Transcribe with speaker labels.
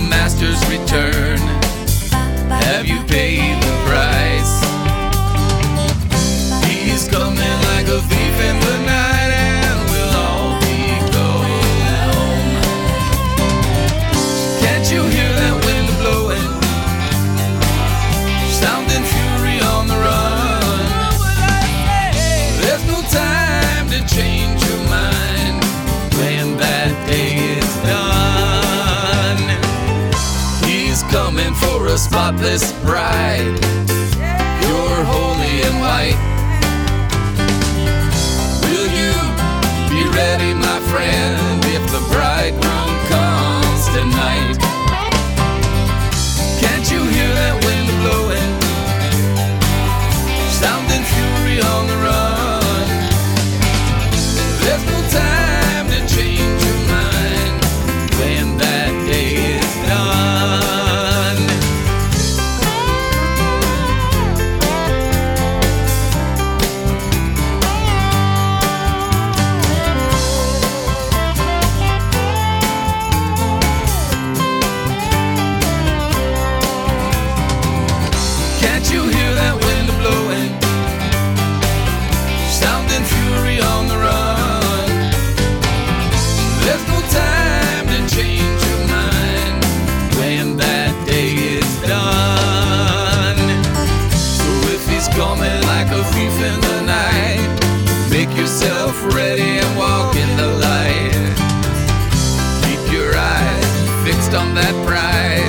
Speaker 1: the master's return. coming for a spotless bride. You're holy ready and walk in the light. Keep your eyes fixed on that prize.